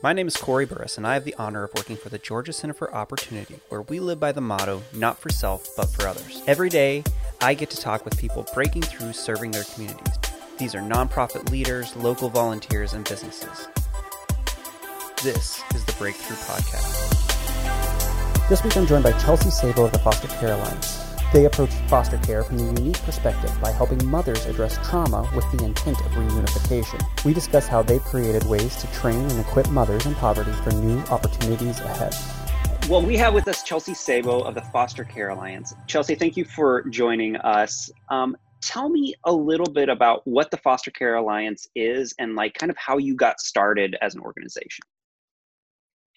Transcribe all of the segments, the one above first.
My name is Corey Burris, and I have the honor of working for the Georgia Center for Opportunity, where we live by the motto not for self, but for others. Every day, I get to talk with people breaking through serving their communities. These are nonprofit leaders, local volunteers, and businesses. This is the Breakthrough Podcast. This week, I'm joined by Chelsea Sabo of the Foster Care Alliance. They approach foster care from a unique perspective by helping mothers address trauma with the intent of reunification. We discuss how they've created ways to train and equip mothers in poverty for new opportunities ahead. Well, we have with us Chelsea Sabo of the Foster Care Alliance. Chelsea, thank you for joining us. Um, tell me a little bit about what the Foster Care Alliance is and like kind of how you got started as an organization.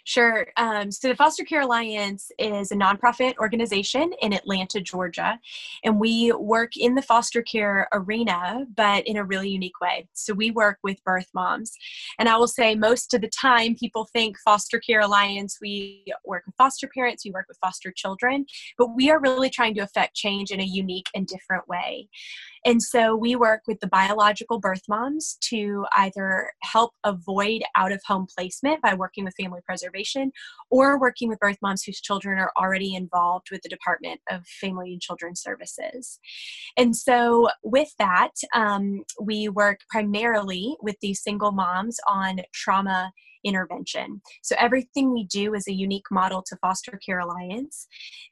Sure. Um, so the Foster Care Alliance is a nonprofit organization in Atlanta, Georgia, and we work in the foster care arena, but in a really unique way. So we work with birth moms. And I will say, most of the time, people think Foster Care Alliance, we work with foster parents, we work with foster children, but we are really trying to affect change in a unique and different way. And so we work with the biological birth moms to either help avoid out of home placement by working with family preservation or working with birth moms whose children are already involved with the Department of Family and Children Services. And so with that, um, we work primarily with these single moms on trauma intervention. So everything we do is a unique model to Foster Care Alliance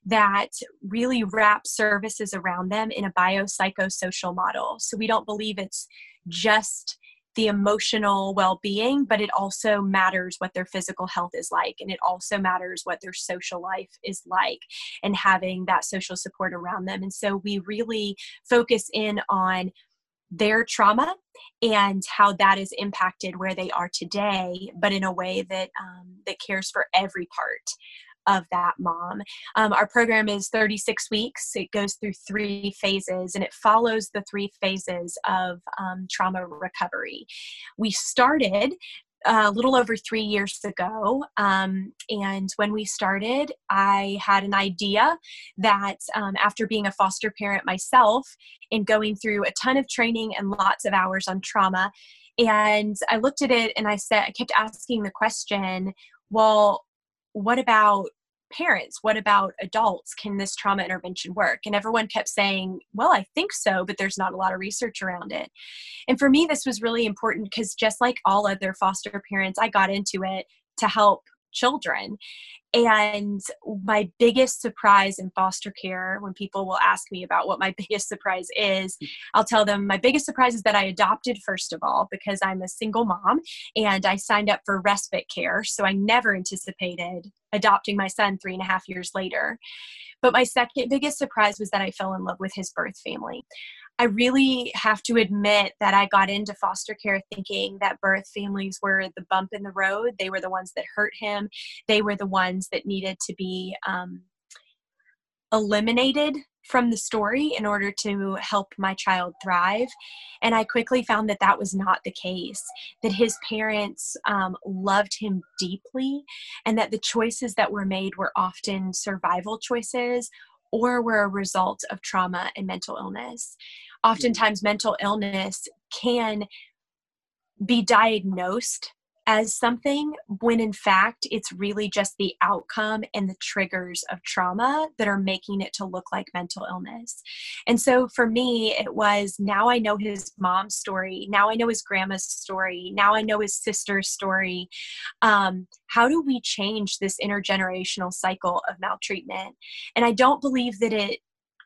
that really wraps services around them in a biopsychosocial model. So we don't believe it's just the emotional well being, but it also matters what their physical health is like. And it also matters what their social life is like and having that social support around them. And so we really focus in on their trauma and how that is impacted where they are today, but in a way that um, that cares for every part of that mom. Um, our program is 36 weeks. It goes through three phases and it follows the three phases of um, trauma recovery. We started a little over three years ago. Um, and when we started, I had an idea that um, after being a foster parent myself and going through a ton of training and lots of hours on trauma, and I looked at it and I said, I kept asking the question, well, what about parents? What about adults? Can this trauma intervention work? And everyone kept saying, well, I think so, but there's not a lot of research around it. And for me, this was really important because just like all other foster parents, I got into it to help children. And my biggest surprise in foster care, when people will ask me about what my biggest surprise is, I'll tell them my biggest surprise is that I adopted, first of all, because I'm a single mom and I signed up for respite care. So I never anticipated adopting my son three and a half years later. But my second biggest surprise was that I fell in love with his birth family. I really have to admit that I got into foster care thinking that birth families were the bump in the road. They were the ones that hurt him. They were the ones that needed to be um, eliminated from the story in order to help my child thrive. And I quickly found that that was not the case, that his parents um, loved him deeply, and that the choices that were made were often survival choices or were a result of trauma and mental illness. Hmm. Oftentimes, mental illness can be diagnosed as something when in fact it's really just the outcome and the triggers of trauma that are making it to look like mental illness. And so for me, it was now I know his mom's story, now I know his grandma's story, now I know his sister's story. Um, how do we change this intergenerational cycle of maltreatment? And I don't believe that it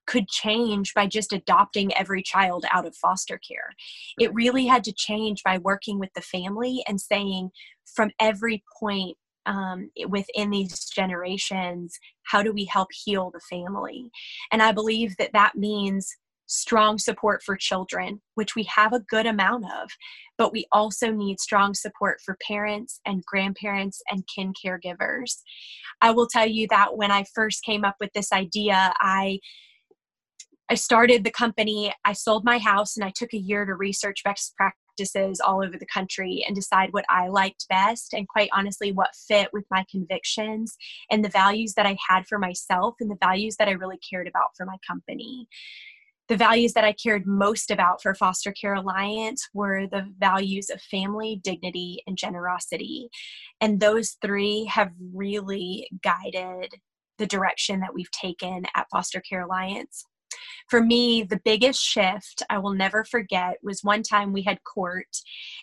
could change by just adopting every child out of foster care. It really had to change by working with the family and saying, from every point um, within these generations, how do we help heal the family? And I believe that that means strong support for children, which we have a good amount of, but we also need strong support for parents and grandparents and kin caregivers. I will tell you that when I first came up with this idea, I I started the company, I sold my house, and I took a year to research best practices all over the country and decide what I liked best and, quite honestly, what fit with my convictions and the values that I had for myself and the values that I really cared about for my company. the values that I cared most about for Foster Care Alliance were the values of family, dignity, and generosity. And those three have really guided the direction that we've taken at Foster Care Alliance for me, the biggest shift I will never forget was one time we had court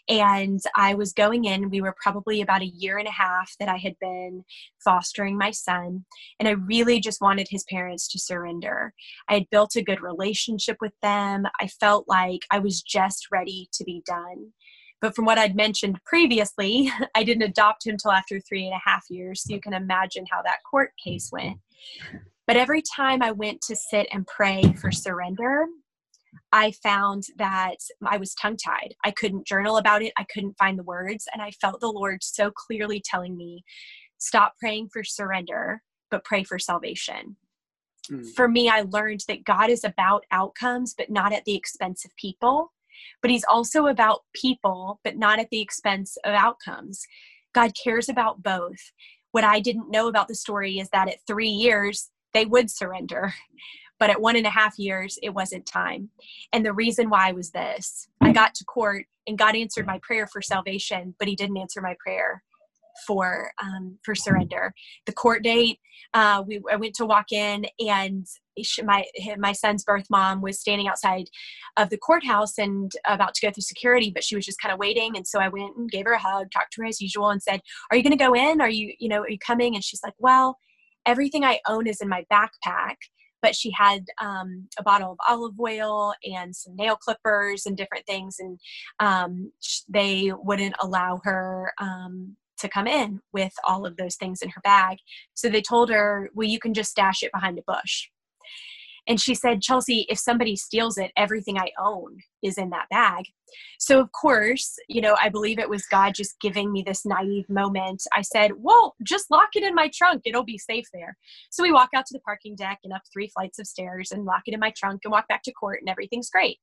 and I was going in. We were probably about a year and a half that I had been fostering my son, and I really just wanted his parents to surrender. I had built a good relationship with them. I felt like I was just ready to be done. But from what I'd mentioned previously, I didn't adopt him till after three and a half years. So you can imagine how that court case went. But every time I went to sit and pray for surrender, I found that I was tongue tied. I couldn't journal about it. I couldn't find the words. And I felt the Lord so clearly telling me, stop praying for surrender, but pray for salvation. Mm. For me, I learned that God is about outcomes, but not at the expense of people. But He's also about people, but not at the expense of outcomes. God cares about both. What I didn't know about the story is that at three years, they would surrender. But at one and a half years, it wasn't time. And the reason why was this I got to court and God answered my prayer for salvation, but He didn't answer my prayer for um, for surrender. The court date, uh, we I went to walk in, and she, my my son's birth mom was standing outside of the courthouse and about to go through security, but she was just kind of waiting. And so I went and gave her a hug, talked to her as usual, and said, "Are you going to go in? Are you you know are you coming?" And she's like, "Well." Everything I own is in my backpack. But she had um, a bottle of olive oil and some nail clippers and different things, and um, they wouldn't allow her um, to come in with all of those things in her bag. So they told her, Well, you can just stash it behind a bush. And she said, Chelsea, if somebody steals it, everything I own is in that bag. So, of course, you know, I believe it was God just giving me this naive moment. I said, Well, just lock it in my trunk. It'll be safe there. So we walk out to the parking deck and up three flights of stairs and lock it in my trunk and walk back to court, and everything's great.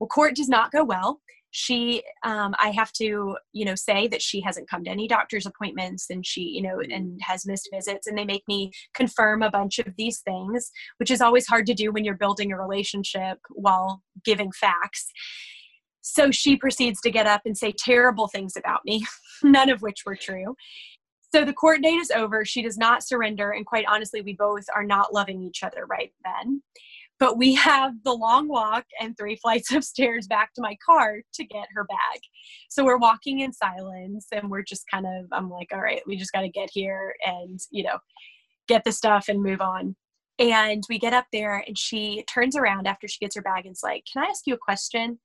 Well, court does not go well. She um, i have to you know say that she hasn't come to any doctor's appointments and she you know and mm-hmm. has missed visits and they make me confirm a bunch of these things which is always hard to do when you're building a relationship while giving facts. So she proceeds to get up and say terrible things about me none of which were true. So the court date is over. She does not surrender. And quite honestly we both are not loving each other right then but we have the long walk and three flights of stairs back to my car to get her bag. So we're walking in silence and we're just kind of, I'm like, all right, we just got to get here and, you know, get the stuff and move on. And we get up there and she turns around after she gets her bag and's like, Can I ask you a question? And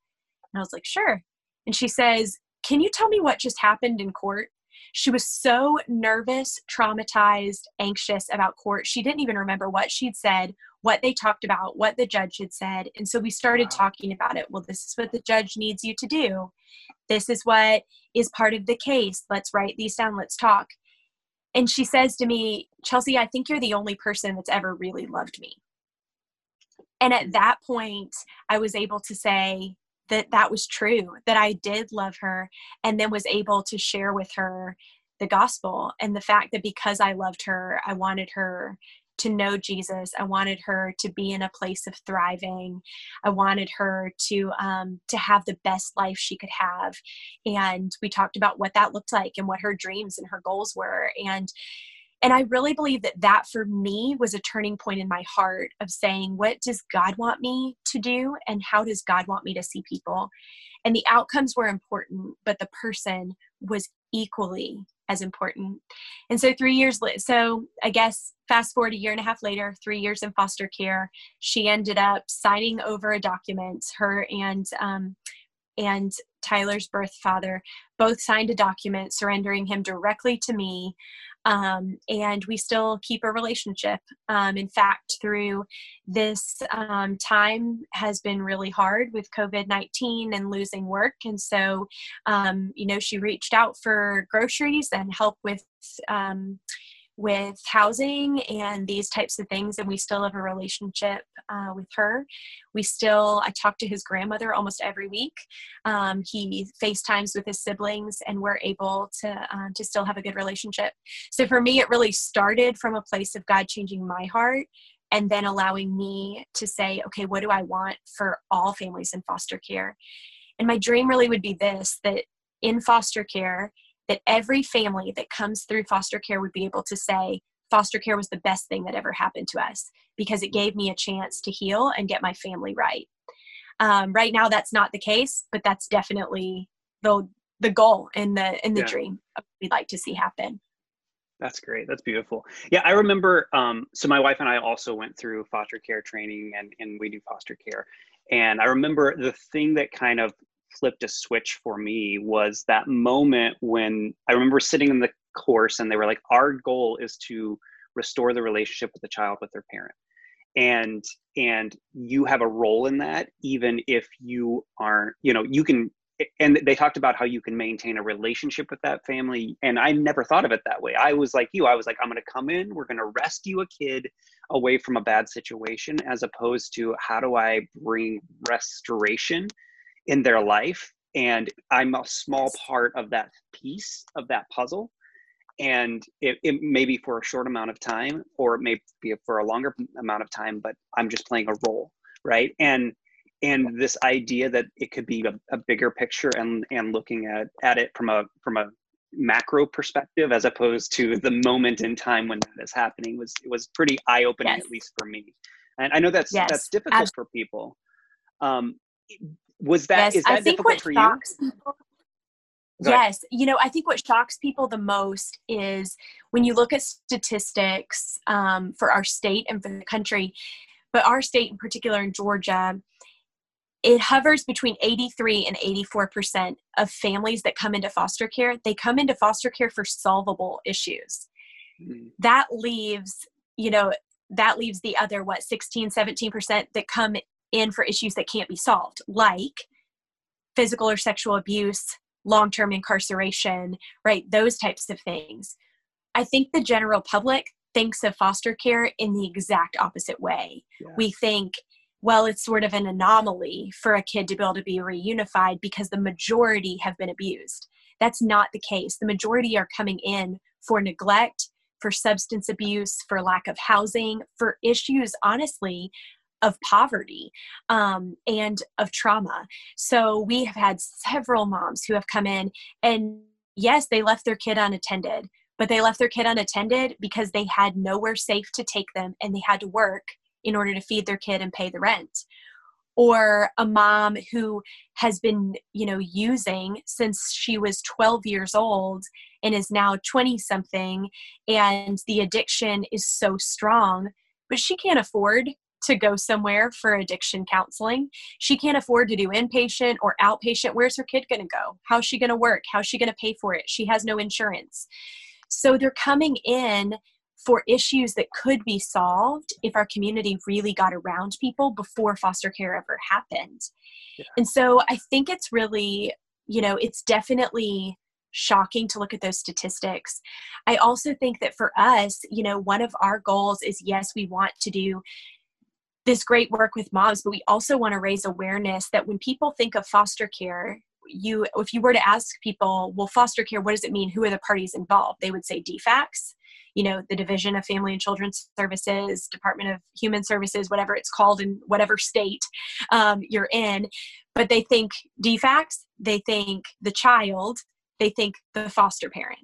I was like, Sure. And she says, Can you tell me what just happened in court? She was so nervous, traumatized, anxious about court. She didn't even remember what she'd said what they talked about, what the judge had said. And so we started wow. talking about it. Well, this is what the judge needs you to do. This is what is part of the case. Let's write these down. Let's talk. And she says to me, Chelsea, I think you're the only person that's ever really loved me. And at mm. that point, I was able to say that that was true, that I did love her, and then was able to share with her the gospel and the fact that because I loved her, I wanted her to know Jesus. I wanted her to be in a place of thriving. I wanted her to um, to have the best life she could have. And we talked about what that looked like and what her dreams and her goals were. And and I really believe that that for me was a turning point in my heart of saying, what does God want me to do, and how does God want me to see people? And the outcomes were important, but the person was equally as important. And so three years so I guess fast forward a year and a half later, three years in foster care, she ended up signing over a document. Her and um, and Tyler's birth father both signed a document surrendering him directly to me um, and we still keep a relationship. Um, in fact, through this um, time has been really hard with COVID 19 and losing work. And so, um, you know, she reached out for groceries and help with um, with housing and these types of things and we still have a relationship uh, with her. We still i talk to his grandmother almost every week. Um, he facetimes with his siblings and we're able to um, to still have a good relationship. So for me it really started from a place of god changing my heart and then allowing me to say, okay, what do I want for all families in foster care? And my dream really would be this that in foster care, that every family that comes through foster care would be able to say, foster care was the best thing that ever happened to us because it gave me a chance to heal and get my family right. Um, right now, that's not the case, but that's definitely the the goal and the and the yeah. dream we'd like to see happen. That's great. That's beautiful. Yeah, I remember. Um, so my wife and I also went through foster care training, and and we do foster care. And I remember the thing that kind of flipped a switch for me was that moment when I remember sitting in the course, and they were like, "Our goal is to restore the relationship with the child with their parent." and and you have a role in that even if you aren't you know you can and they talked about how you can maintain a relationship with that family and i never thought of it that way i was like you i was like i'm going to come in we're going to rescue a kid away from a bad situation as opposed to how do i bring restoration in their life and i'm a small part of that piece of that puzzle and it, it may be for a short amount of time or it may be for a longer amount of time but i'm just playing a role right and and this idea that it could be a, a, bigger picture and and looking at at it from a from a macro perspective as opposed to the moment in time when that is happening was it was pretty eye opening yes. at least for me and i know that's yes. that's difficult Absolutely. for people um was that yes. is that I think difficult for you people, yes you know i think what shocks people the most is when you look at statistics um, for our state and for the country but our state in particular in georgia it hovers between 83 and 84% of families that come into foster care they come into foster care for solvable issues mm-hmm. that leaves you know that leaves the other what 16 17% that come in for issues that can't be solved like physical or sexual abuse long-term incarceration right those types of things i think the general public thinks of foster care in the exact opposite way yeah. we think well, it's sort of an anomaly for a kid to be able to be reunified because the majority have been abused. That's not the case. The majority are coming in for neglect, for substance abuse, for lack of housing, for issues, honestly, of poverty um, and of trauma. So we have had several moms who have come in and yes, they left their kid unattended, but they left their kid unattended because they had nowhere safe to take them and they had to work in order to feed their kid and pay the rent or a mom who has been you know using since she was 12 years old and is now 20 something and the addiction is so strong but she can't afford to go somewhere for addiction counseling she can't afford to do inpatient or outpatient where's her kid going to go how's she going to work how's she going to pay for it she has no insurance so they're coming in for issues that could be solved if our community really got around people before foster care ever happened. Yeah. And so I think it's really, you know, it's definitely shocking to look at those statistics. I also think that for us, you know, one of our goals is yes, we want to do this great work with moms, but we also want to raise awareness that when people think of foster care, you if you were to ask people, well, foster care, what does it mean? Who are the parties involved? They would say DFACS you know the division of family and children's services department of human services whatever it's called in whatever state um, you're in but they think DFACS they think the child they think the foster parent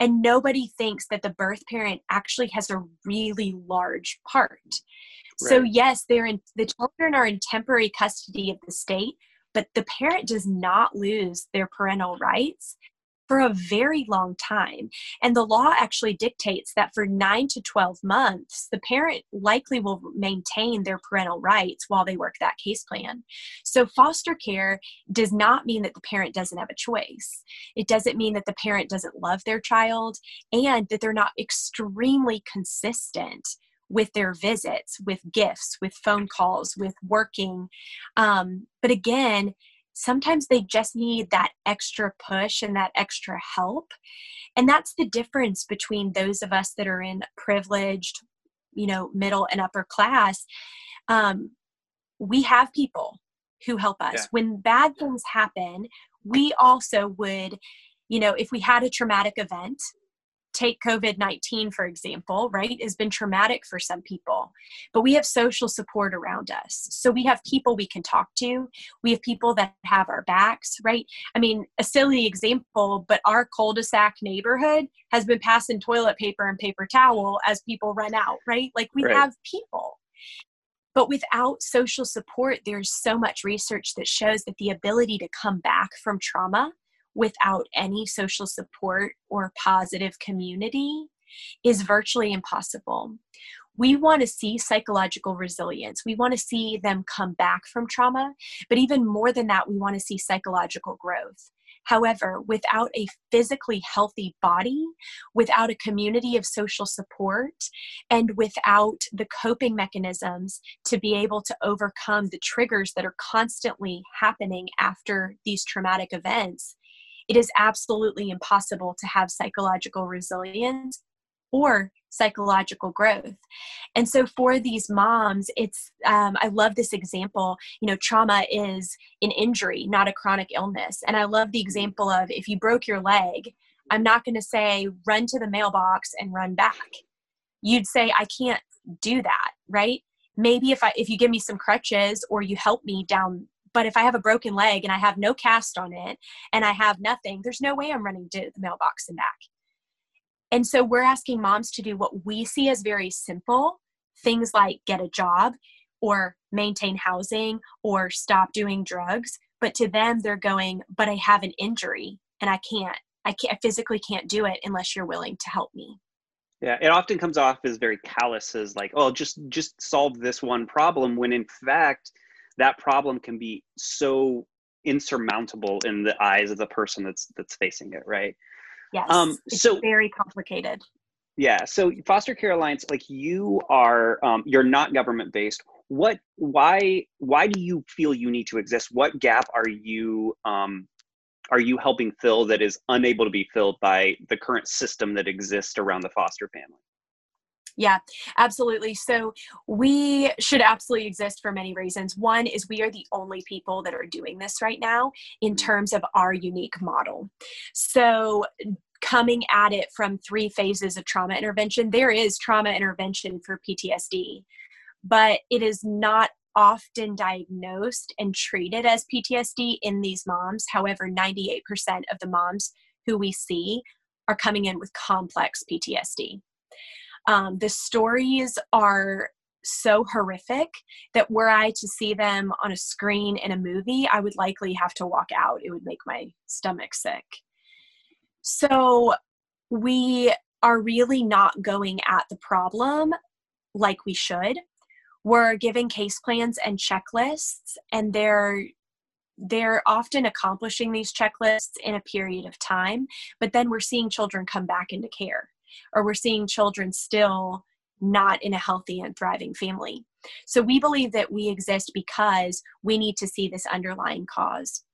and nobody thinks that the birth parent actually has a really large part right. so yes they're in the children are in temporary custody of the state but the parent does not lose their parental rights for a very long time. And the law actually dictates that for nine to 12 months, the parent likely will maintain their parental rights while they work that case plan. So, foster care does not mean that the parent doesn't have a choice. It doesn't mean that the parent doesn't love their child and that they're not extremely consistent with their visits, with gifts, with phone calls, with working. Um, but again, sometimes they just need that extra push and that extra help. And that's the difference between those of us that are in privileged, you know, middle and upper class. Um, we have people who help us. Yeah. When bad things happen, we also would, you know, if we had a traumatic event, take COVID 19, for example, right, has been traumatic for some people, but we have social support around us. So we have people we can talk to, we have people that have our backs, right? I mean, a silly example, but our cul de sac neighborhood has been passing toilet paper and paper towel as people run out, right? Like we right. have people. But without social support, there's so much research that shows that the ability to come back from trauma without any social support or positive community is virtually impossible. We want to see psychological resilience. We want to see them come back from trauma. But even more than that, we want to see psychological growth. However, without a physically healthy body, without a community of social support, and without the coping mechanisms to be able to overcome the triggers that are constantly happening after these traumatic events, it is absolutely impossible to have psychological resilience or psychological growth. And so for these moms it's um, i love this example you know trauma is an injury not a chronic illness. And i love the example of if you broke your leg i'm not going to say run to the mailbox and run back. You'd say i can't do that right? Maybe if i if you give me some crutches or you help me down but if I have a broken leg and I have no cast on it and I have nothing, there's no way I'm running to the mailbox and back. And so we're asking moms to do what we see as very simple things like get a job or maintain housing or stop doing drugs. But to them, they're going, but I have an injury and I can't, I can't I physically can't do it unless you're willing to help me. Yeah, it often comes off as very callous, as like, oh, just just solve this one problem. When in fact, that problem can be so insurmountable in the eyes of the person that's that's facing it right? Yes um so very complicated. Yeah so foster care alliance like you are um, you're not government based what why why do you feel you need to exist? What gap are you um, are you helping fill that is unable to be filled by the current system that exists around the foster family yeah, absolutely. So we should absolutely exist for many reasons. One is we are the only people that are doing this right now in mm-hmm. terms of our unique model. So coming at it from three phases of trauma intervention, there is trauma intervention for PTSD, but it is not often diagnosed and treated as PTSD in these moms. However, 98% of the moms who we see are coming in with complex PTSD. Um, the stories are so horrific that were I to see them on a screen in a movie, I would likely have to walk out. It would make my stomach sick. So we are really not going at the problem like we should. We're giving case plans and checklists, and they're they're often accomplishing these checklists in a period of time, but then we're seeing children come back into care or we're seeing children still not in a healthy and thriving family. So we believe that we exist because we need to see this underlying cause.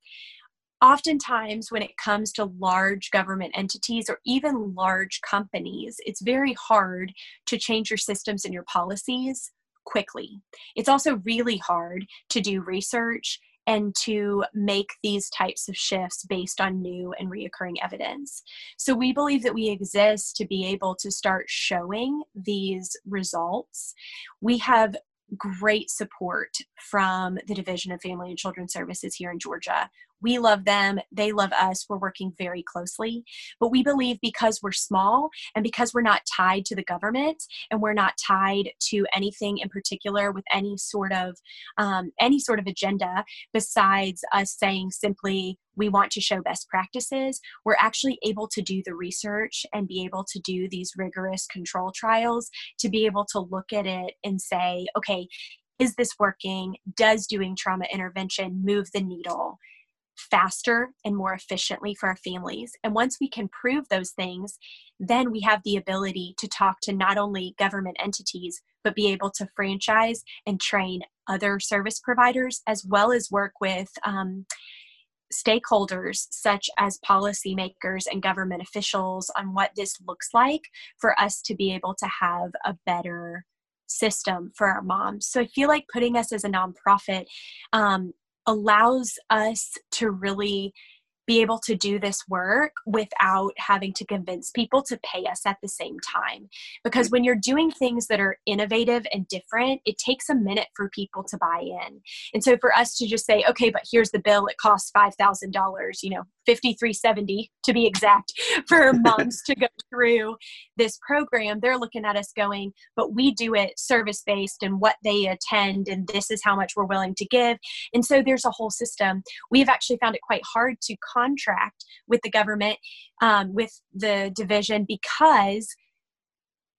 Oftentimes, when it comes to large government entities or even large companies, it's very hard to change your systems and your policies quickly. It's also really hard to do research and to make these types of shifts based on new and reoccurring evidence. So we believe that we exist to be able to start showing these results. We have great support from the Division of Family and Children Services here in Georgia. We love them, they love us. We're working very closely. But we believe because we're small and because we're not tied to the government and we're not tied to anything in particular with any sort of um, any sort of agenda besides us saying simply we want to show best practices, we're actually able to do the research and be able to do these rigorous control trials to be able to look at it and say, okay, is this working? Does doing trauma intervention move the needle? Faster and more efficiently for our families. And once we can prove those things, then we have the ability to talk to not only government entities, but be able to franchise and train other service providers, as well as work with um, stakeholders such as policymakers and government officials on what this looks like for us to be able to have a better system for our moms. So I feel like putting us as a nonprofit um, allows us to really be able to do this work without having to convince people to pay us at the same time. Because mm. when you're doing things that are innovative and different, it takes a minute for people to buy in. And so for us to just say, okay, but here's the bill, it costs $5,000, you know, 5370 to be exact, for moms to go through this program, they're looking at us going, but we do it service based and what they attend, and this is how much we're willing to give. And so there's a whole system. We've actually found it quite hard to contract with the government, um, with the division, because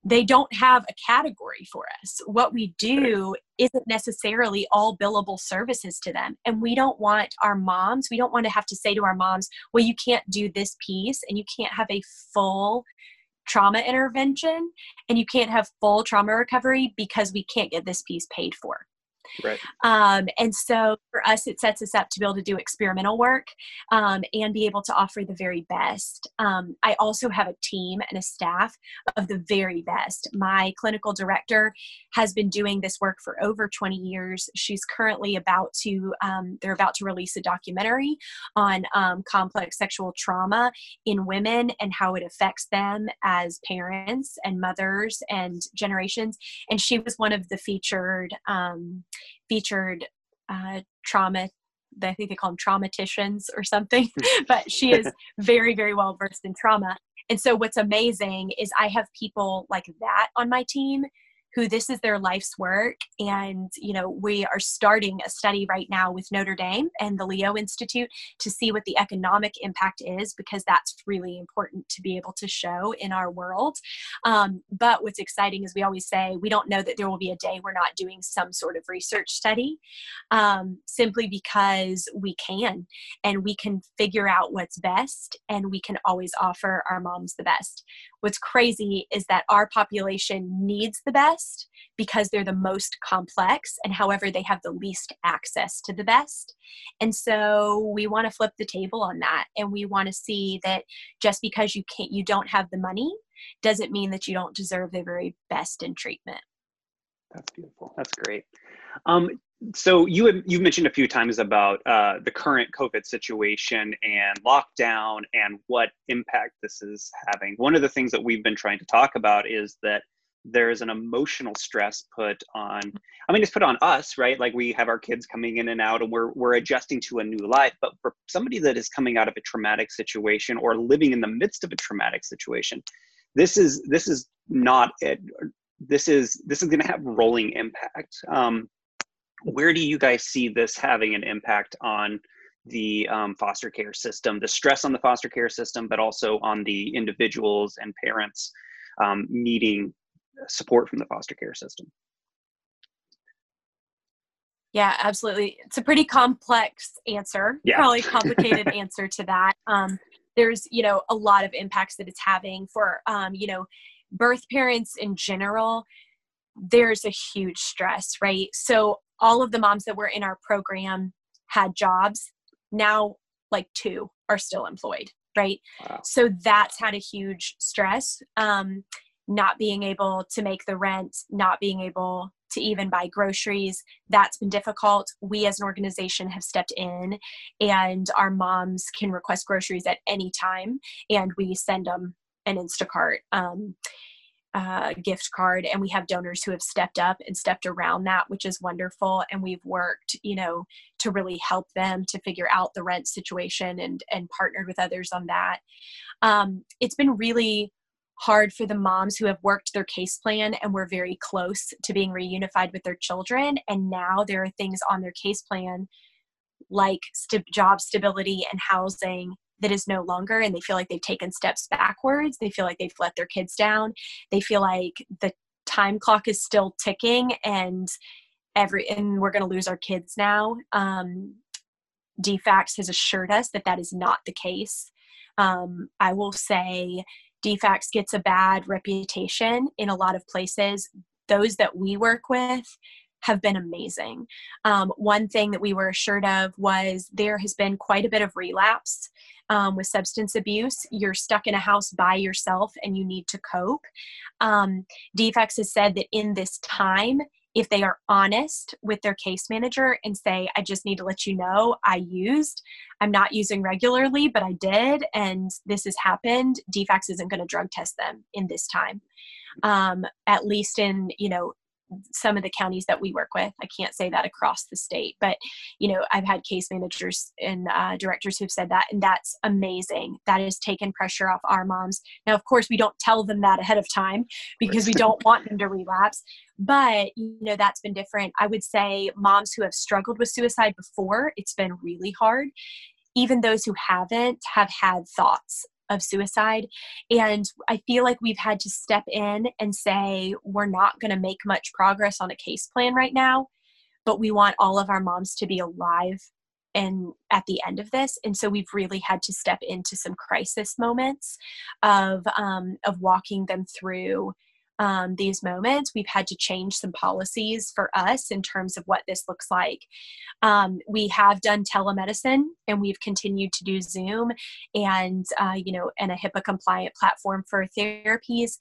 they don't have a category for us. What we do isn't necessarily all billable services to them. And we don't want our moms, we don't want to have to say to our moms, well, you can't do this piece and you can't have a full trauma intervention and you can't have full trauma recovery because we can't get this piece paid for. Right. Um, and so for us, it sets us up to be able to do experimental work um, and be able to offer the very best. Um, I also have a team and a staff of the very best. My clinical director has been doing this work for over 20 years. She's currently about to, um, they're about to release a documentary on um, complex sexual trauma in women and how it affects them as parents and mothers and generations. And she was one of the featured um, featured uh, trauma I think they call them traumaticians or something, but she is very, very well versed in trauma. And so, what's amazing is I have people like that on my team who this is their life's work. And, you know, we are starting a study right now with Notre Dame and the Leo Institute to see what the economic impact is, because that's really important to be able to show in our world. Um, but what's exciting is we always say we don't know that there will be a day we're not doing some sort of research study um, simply because we can and we can figure out what's best and we can always offer our moms the best. What's crazy is that our population needs the best because they're the most complex and however they have the least access to the best. And so we want to flip the table on that and we want to see that just because you can't you don't have the money doesn't mean that you don't deserve the very best in treatment. That's beautiful. That's great. Um, so you have, you've mentioned a few times about uh, the current COVID situation and lockdown and what impact this is having. One of the things that we've been trying to talk about is that there is an emotional stress put on. I mean, it's put on us, right? Like we have our kids coming in and out, and we're we're adjusting to a new life. But for somebody that is coming out of a traumatic situation or living in the midst of a traumatic situation, this is this is not it. This is this is going to have rolling impact. Um, where do you guys see this having an impact on the um, foster care system, the stress on the foster care system, but also on the individuals and parents um, needing support from the foster care system? Yeah, absolutely. It's a pretty complex answer, yeah. probably complicated answer to that. Um, there's, you know, a lot of impacts that it's having for, um, you know, birth parents in general. There's a huge stress, right? So all of the moms that were in our program had jobs. Now, like two are still employed, right? Wow. So that's had a huge stress. Um, not being able to make the rent, not being able to even buy groceries. That's been difficult. We as an organization have stepped in, and our moms can request groceries at any time, and we send them an Instacart. Um, uh, gift card and we have donors who have stepped up and stepped around that which is wonderful and we've worked you know to really help them to figure out the rent situation and and partnered with others on that um, it's been really hard for the moms who have worked their case plan and were very close to being reunified with their children. And now there are things on their case plan like st- job stability and housing that is no longer and they feel like they've taken steps backwards. They feel like they've let their kids down. They feel like the time clock is still ticking and every and we're going to lose our kids now. Um, DFACS has assured us that that is not the case. Um, i will say DFACS gets a bad reputation in a lot of places those that we work with have been amazing. Um, one thing that we were assured of was there has been quite a bit of relapse um, with substance abuse. You're stuck in a house by yourself and you need to cope. Um, has said that in this time, if they are honest with their case manager and say, I just need to let you know I used, I'm not using regularly, but I did, and this has happened, DFACS isn't going to drug test them in this time. Um, at least in, you know, some of the counties that we work with. I can't say that across the state, but you know, I've had case managers and uh, directors who've said that, and that's amazing. That has taken pressure off our moms. Now, of course, we don't tell them that ahead of time because we don't want them to relapse. But you know, that's been different. I would say moms who have struggled with suicide before, it's been really hard even those who haven't have had thoughts of suicide. And I feel like we've had to step in and say, we're not going to make much progress on a case plan right now, but we want all of our moms to be alive and at the end of this and so we've really had to step into some crisis moments of um, of walking them through um, these moments. We've had to change some policies for us in terms of what this looks like. Um, we have done telemedicine and we've continued to do Zoom and, uh, you know, and a HIPAA compliant platform for therapies.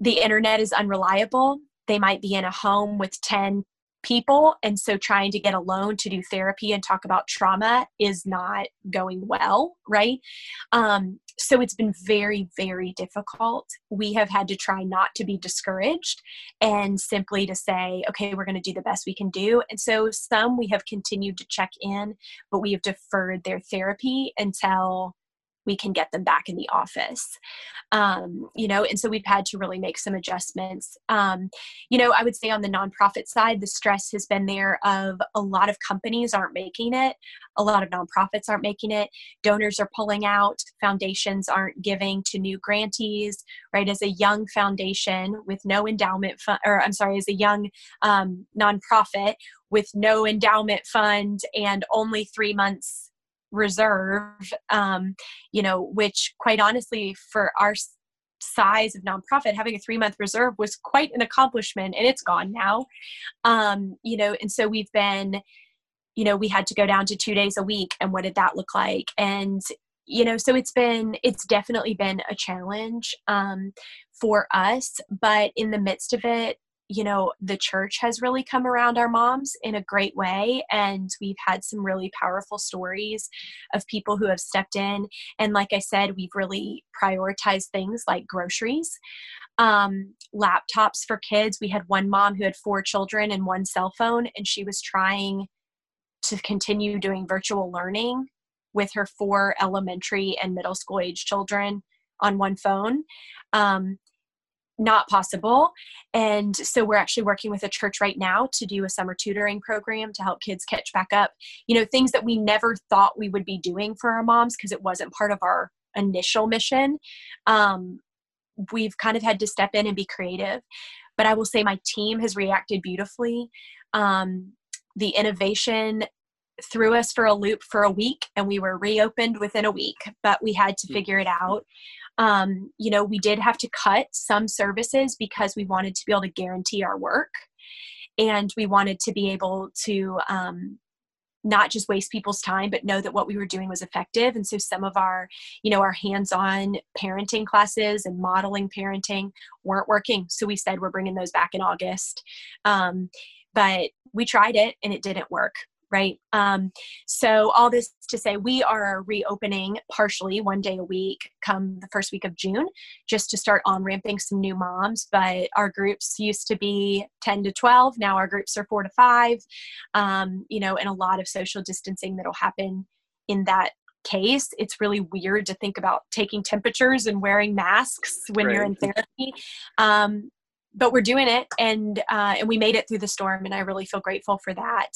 The internet is unreliable. They might be in a home with 10 people and so trying to get alone to do therapy and talk about trauma is not going well right? Um, so it's been very very difficult. We have had to try not to be discouraged and simply to say okay we're going to do the best we can do. And so some we have continued to check in but we have deferred their therapy until we can get them back in the office. Um, you know and so we've had to really make some adjustments. Um, you know i would say on the nonprofit side the stress has been there of a lot of companies aren't making it. A lot of nonprofits aren't making it. Donors are pulling out. Foundations aren't giving to new grantees right? As a young foundation with no endowment fund or i'm sorry as a young um, nonprofit with no endowment fund and only three months reserve um, you know which quite honestly for our size of nonprofit having a three month reserve was quite an accomplishment and it's gone now. Um, you know and so we've been you know we had to go down to two days a week and what did that look like? And you know so it's been it's definitely been a challenge um, for us but in the midst of it you know, the church has really come around our moms in a great way. And we've had some really powerful stories of people who have stepped in. And like I said, we've really prioritized things like groceries, um, laptops for kids. We had one mom who had four children and one cell phone, and she was trying to continue doing virtual learning with her four elementary and middle school age children on one phone. Um, not possible. And so we're actually working with a church right now to do a summer tutoring program to help kids catch back up. You know, things that we never thought we would be doing for our moms because it wasn't part of our initial mission. Um, we've kind of had to step in and be creative. But I will say my team has reacted beautifully. Um, the innovation threw us for a loop for a week and we were reopened within a week, but we had to hmm. figure it out. Um, you know, we did have to cut some services because we wanted to be able to guarantee our work. And we wanted to be able to um, not just waste people's time but know that what we were doing was effective. And so some of our you know our hands-on parenting classes and modeling parenting weren't working. So we said we're bringing those back in august. Um, but we tried it and it didn't work right? Um, so, all this to say, we are reopening partially one day a week come the first week of June just to start on ramping some new moms. But our groups used to be 10 to 12, now our groups are four to five, um, you know, and a lot of social distancing that'll happen in that case it's really weird to think about taking temperatures and wearing masks when right. you're in therapy um, but we're doing it and uh, and we made it through the storm and i really feel grateful for that.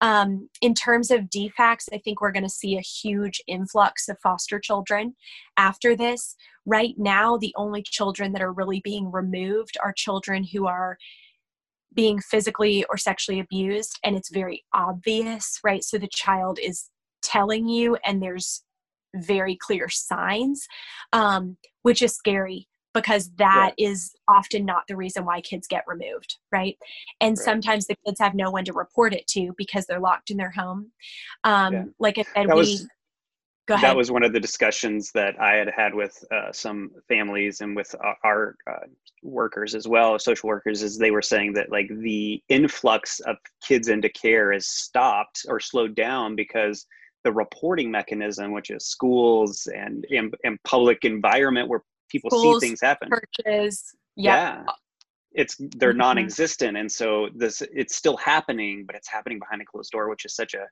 Um, in terms of DFACS i think we're going to see a huge influx of foster children after this. Right now the only children that are really being removed are children who are being physically or sexually abused and it's very obvious right? So the child is telling you and there's very clear signs um, which is scary because that yeah. is often not the reason why kids get removed, right? And right. sometimes the kids have no one to report it to because they're locked in their home. Um, yeah. Like I said, that we. Was, Go ahead. That was one of the discussions that I had had with uh, some families and with our uh, workers as well, social workers, is they were saying that like the influx of kids into care is stopped or slowed down because the reporting mechanism, which is schools and and, and public environment where people schools, see things happen, churches, yeah, it's they're mm-hmm. non-existent, and so this it's still happening, but it's happening behind a closed door, which is such a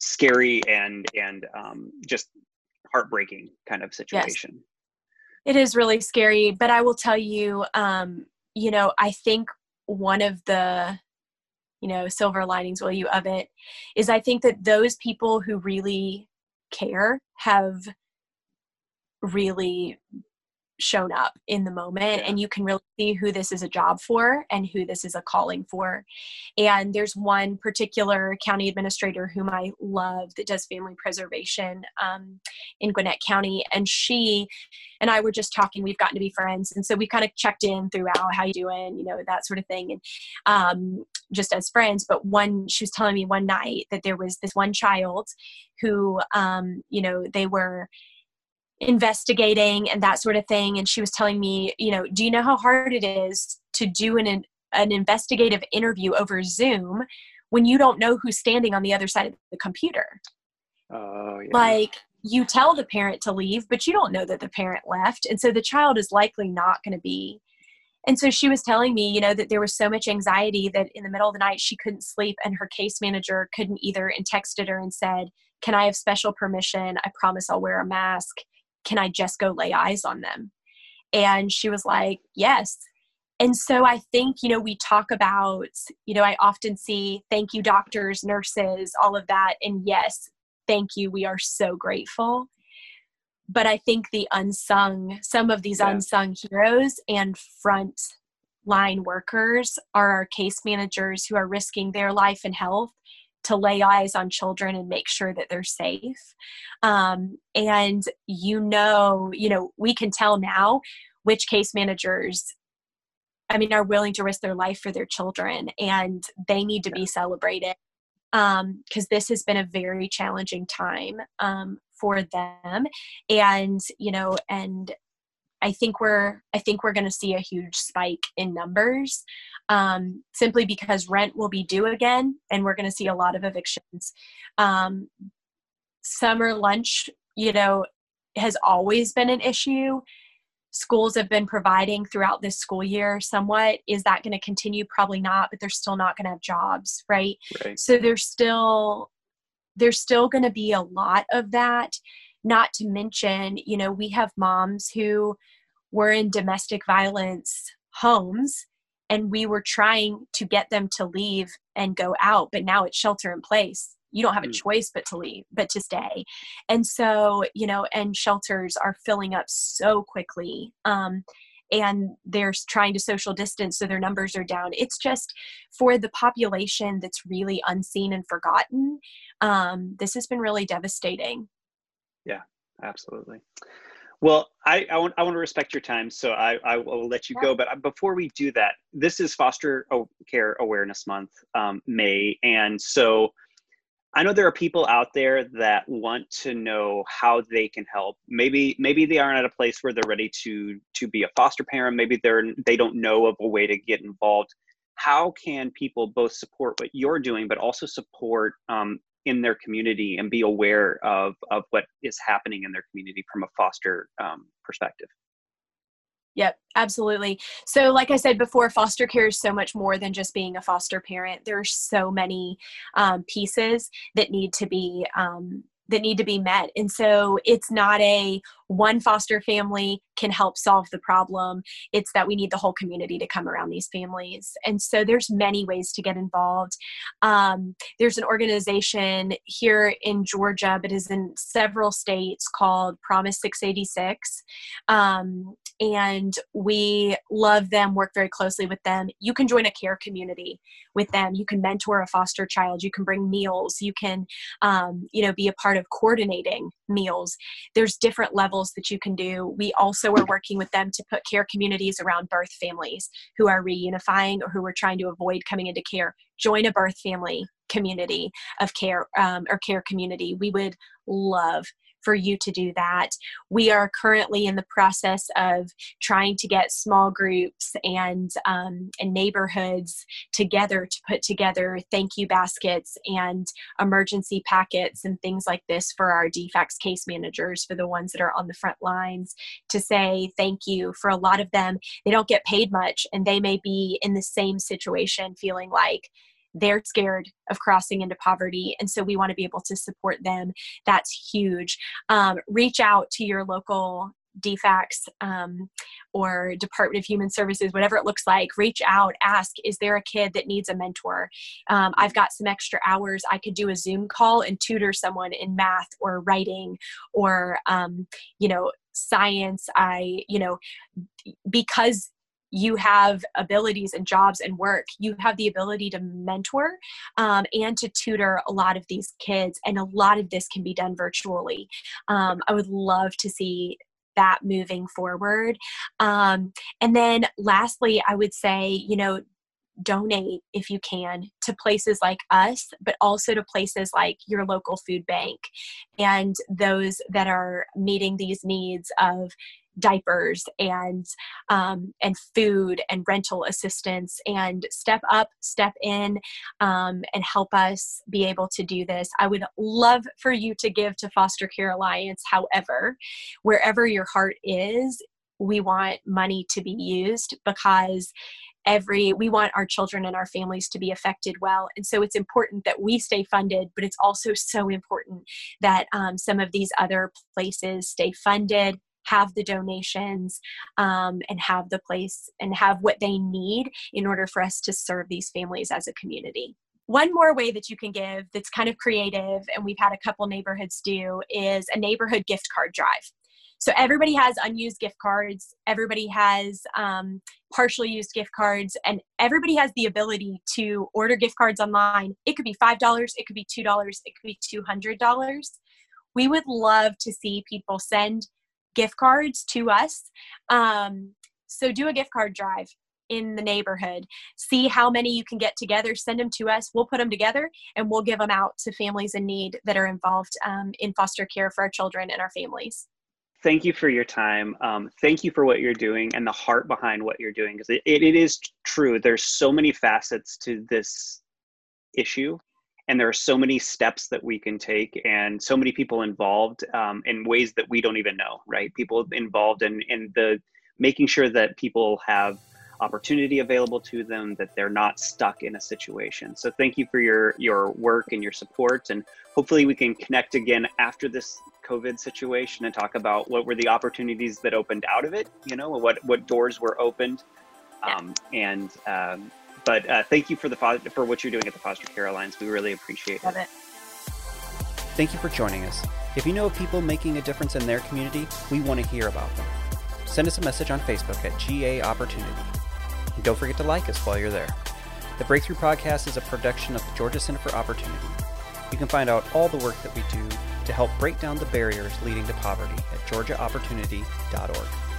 scary and and um, just heartbreaking kind of situation. Yes. It is really scary, but I will tell you, um, you know, I think one of the you know silver linings will you of it is i think that those people who really care have really shown up in the moment and you can really see who this is a job for and who this is a calling for. And there's one particular county administrator whom i love that does family preservation um, in gwinnett county and she and i were just talking we've gotten to be friends and so we kind of checked in throughout how you doing? you know that sort of thing and um, just as friends but one she was telling me one night that there was this one child who um, you know they were investigating and that sort of thing. And she was telling me you know do you know how hard it is to do an an investigative interview over zoom when you don't know who's standing on the other side of the computer? Oh yeah. like you tell the parent to leave but you don't know that the parent left. And so the child is likely not going to be. And so she was telling me you know that there was so much anxiety that in the middle of the night she couldn't sleep and her case manager couldn't either and texted her and said can i have special permission? I promise i'll wear a mask can I just go lay eyes on them? And she was like, Yes. And so I think, you know, we talk about, you know, I often see thank you, doctors, nurses, all of that. And yes, thank you. We are so grateful. But I think the unsung, some of these yeah. unsung heroes and front line workers are our case managers who are risking their life and health to lay eyes on children and make sure that they're safe. Um, and you know, you know, we can tell now which case managers I mean, are willing to risk their life for their children, and they need to be celebrated because um, this has been a very challenging time um, for them. And you know, and I think we're I think we're going to see a huge spike in numbers um, simply because rent will be due again, and we're going to see a lot of evictions. Um, summer lunch, you know, has always been an issue. Schools have been providing throughout this school year somewhat. Is that going to continue? Probably not, but they're still not going to have jobs, right? right? So there's still there's still going to be a lot of that not to mention, you know, we have moms who were in domestic violence homes and we were trying to get them to leave and go out, but now it's shelter in place. You don't have a mm. choice but to leave, but to stay. And so, you know, and shelters are filling up so quickly. Um, and they're trying to social distance so their numbers are down it's just for the population that's really unseen and forgotten um, this has been really devastating yeah absolutely well, I, I, want, I want to respect your time, so I, I will let you go. But uh, before we do that, this is Foster Care Awareness Month, um, May. And so I know there are people out there that want to know how they can help. Maybe maybe they aren't at a place where they're ready to to be a foster parent. Maybe they're they don't know of a way to get involved. How can people both support what you're doing, but also support um, in their community and be aware of of what is happening in their community from a foster um, perspective Yep, absolutely. So, like I said before, foster care is so much more than just being a foster parent. There are so many um, pieces that need to be um, that need to be met. And so it's not a one foster family can help solve the problem. It's that we need the whole community to come around these families. And so there's many ways to get involved. Um, there's an organization here in Georgia, but is in several states called Promise 686. Um, and we love them, work very closely with them. You can join a care community with them. You can mentor a foster child. You can bring meals. You can, um, you know, be a part of coordinating meals. There's different levels that you can do. We also are working with them to put care communities around birth families who are reunifying or who are trying to avoid coming into care. Join a birth family community of care um, or care community. We would love for you to do that. We are currently in the process of trying to get small groups and um, and neighborhoods together to put together thank you baskets and emergency packets and things like this for our DFACS case managers for the ones that are on the front lines to say thank you. For a lot of them, they don't get paid much and they may be in the same situation feeling like they're scared of crossing into poverty and so we want to be able to support them that's huge um, reach out to your local DFACS um, or Department of Human Services, whatever it looks like, reach out, ask, is there a kid that needs a mentor? Um, I've got some extra hours. I could do a Zoom call and tutor someone in math or writing or, um, you know, science. I, you know, because you have abilities and jobs and work you have the ability to mentor um, and to tutor a lot of these kids and a lot of this can be done virtually. Um, i would love to see that moving forward. Um, and then lastly i would say you know donate if you can to places like us, but also to places like your local food bank and those that are meeting these needs of diapers and um, and food and rental assistance and step up step in um, and help us be able to do this. I would love for you to give to foster care alliance. However wherever your heart is we want money to be used because every we want our children and our families to be affected well. And so it's important that we stay funded but it's also so important that um, some of these other places stay funded have the donations um, and have the place and have what they need in order for us to serve these families as a community. One more way that you can give that's kind of creative, and we've had a couple neighborhoods do, is a neighborhood gift card drive. So everybody has unused gift cards, everybody has um, partially used gift cards, and everybody has the ability to order gift cards online. It could be $5, it could be $2, it could be $200. We would love to see people send gift cards to us. Um, so do a gift card drive in the neighborhood. See how many you can get together, send them to us. We'll put them together and we'll give them out to families in need that are involved um, in foster care for our children and our families. Thank you for your time. Um, thank you for what you're doing and the heart behind what you're doing because it, it, it is true. There's so many facets to this issue and there are so many steps that we can take and so many people involved um, in ways that we don't even know right? People involved in in the making sure that people have opportunity available to them that they're not stuck in a situation. So thank you for your your work and your support and hopefully we can connect again after this covid situation and talk about what were the opportunities that opened out of it you know what what doors were opened um, and um, but uh, thank you for the for what you're doing at the Foster Care Alliance. We really appreciate Love it. Thank you for joining us. If you know of people making a difference in their community, we want to hear about them. Send us a message on Facebook at GA Opportunity. And don't forget to like us while you're there. The Breakthrough Podcast is a production of the Georgia Center for Opportunity. You can find out all the work that we do to help break down the barriers leading to poverty at georgiaopportunity.org.